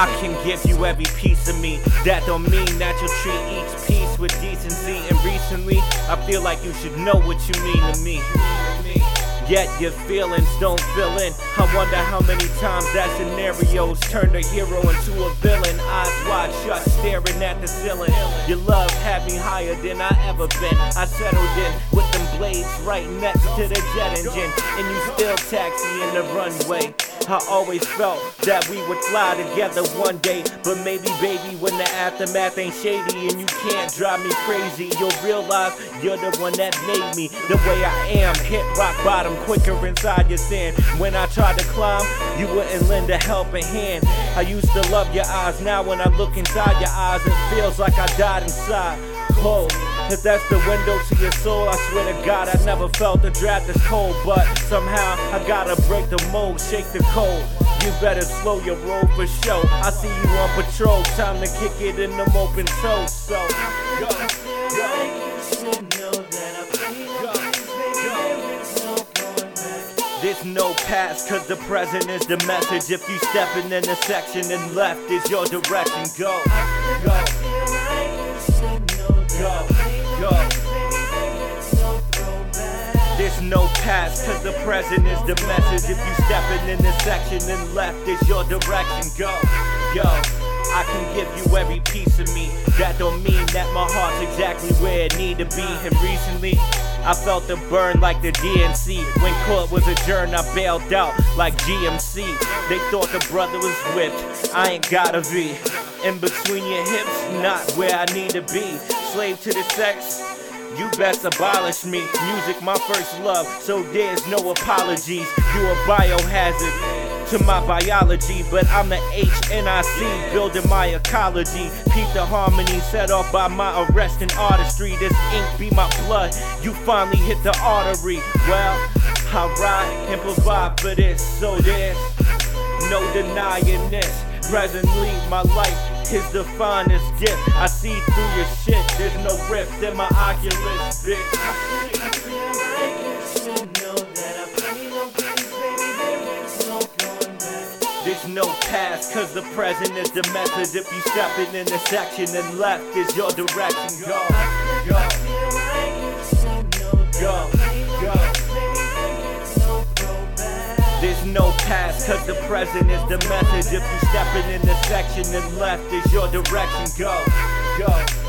I can give you every piece of me. That don't mean that you'll treat each piece with decency. And recently, I feel like you should know what you mean to me. Yet your feelings don't fill in. I wonder how many times that scenario's turned a hero into a villain. Eyes wide shut, staring at the ceiling. Your love had me higher than I ever been. I settled in with them blades right next to the jet engine, and you still taxi in the runway. I always felt that we would fly together one day. But maybe, baby, when the aftermath ain't shady and you can't drive me crazy, you'll realize you're the one that made me the way I am. Hit rock bottom quicker inside your sand. When I tried to climb, you wouldn't lend a helping hand. I used to love your eyes. Now when I look inside your eyes, it feels like I died inside. Oh. If that's the window to your soul, I swear to God, I never felt the draft this cold. But somehow I gotta break the mold, shake the cold. You better slow your roll for show. I see you on patrol, time to kick it in them open toes. So, go, go. There's no past, cause the present is the message. If you stepping in the section and left is your direction, go, go. Cause the present is the message. If you stepping in this section and left is your direction, go, yo. I can give you every piece of me. That don't mean that my heart's exactly where it need to be. And recently, I felt the burn like the DNC. When court was adjourned, I bailed out like GMC. They thought the brother was whipped. I ain't gotta be in between your hips, not where I need to be. Slave to the sex. You best abolish me. Music, my first love, so there's no apologies. You a biohazard to my biology, but I'm the HNIC building my ecology. Keep the harmony set off by my arresting artistry. This ink be my blood. You finally hit the artery. Well, I ride and provide for this, so there's no denying this. Presently, my life is the finest gift. I see through your shit, no rift in my Oculus, bitch. There's no past, cause the present is the message. If you stepping in the section and left is your direction, go, go, go, go. There's no past, cause the present is the message. If you stepping in the section and left is your direction, go.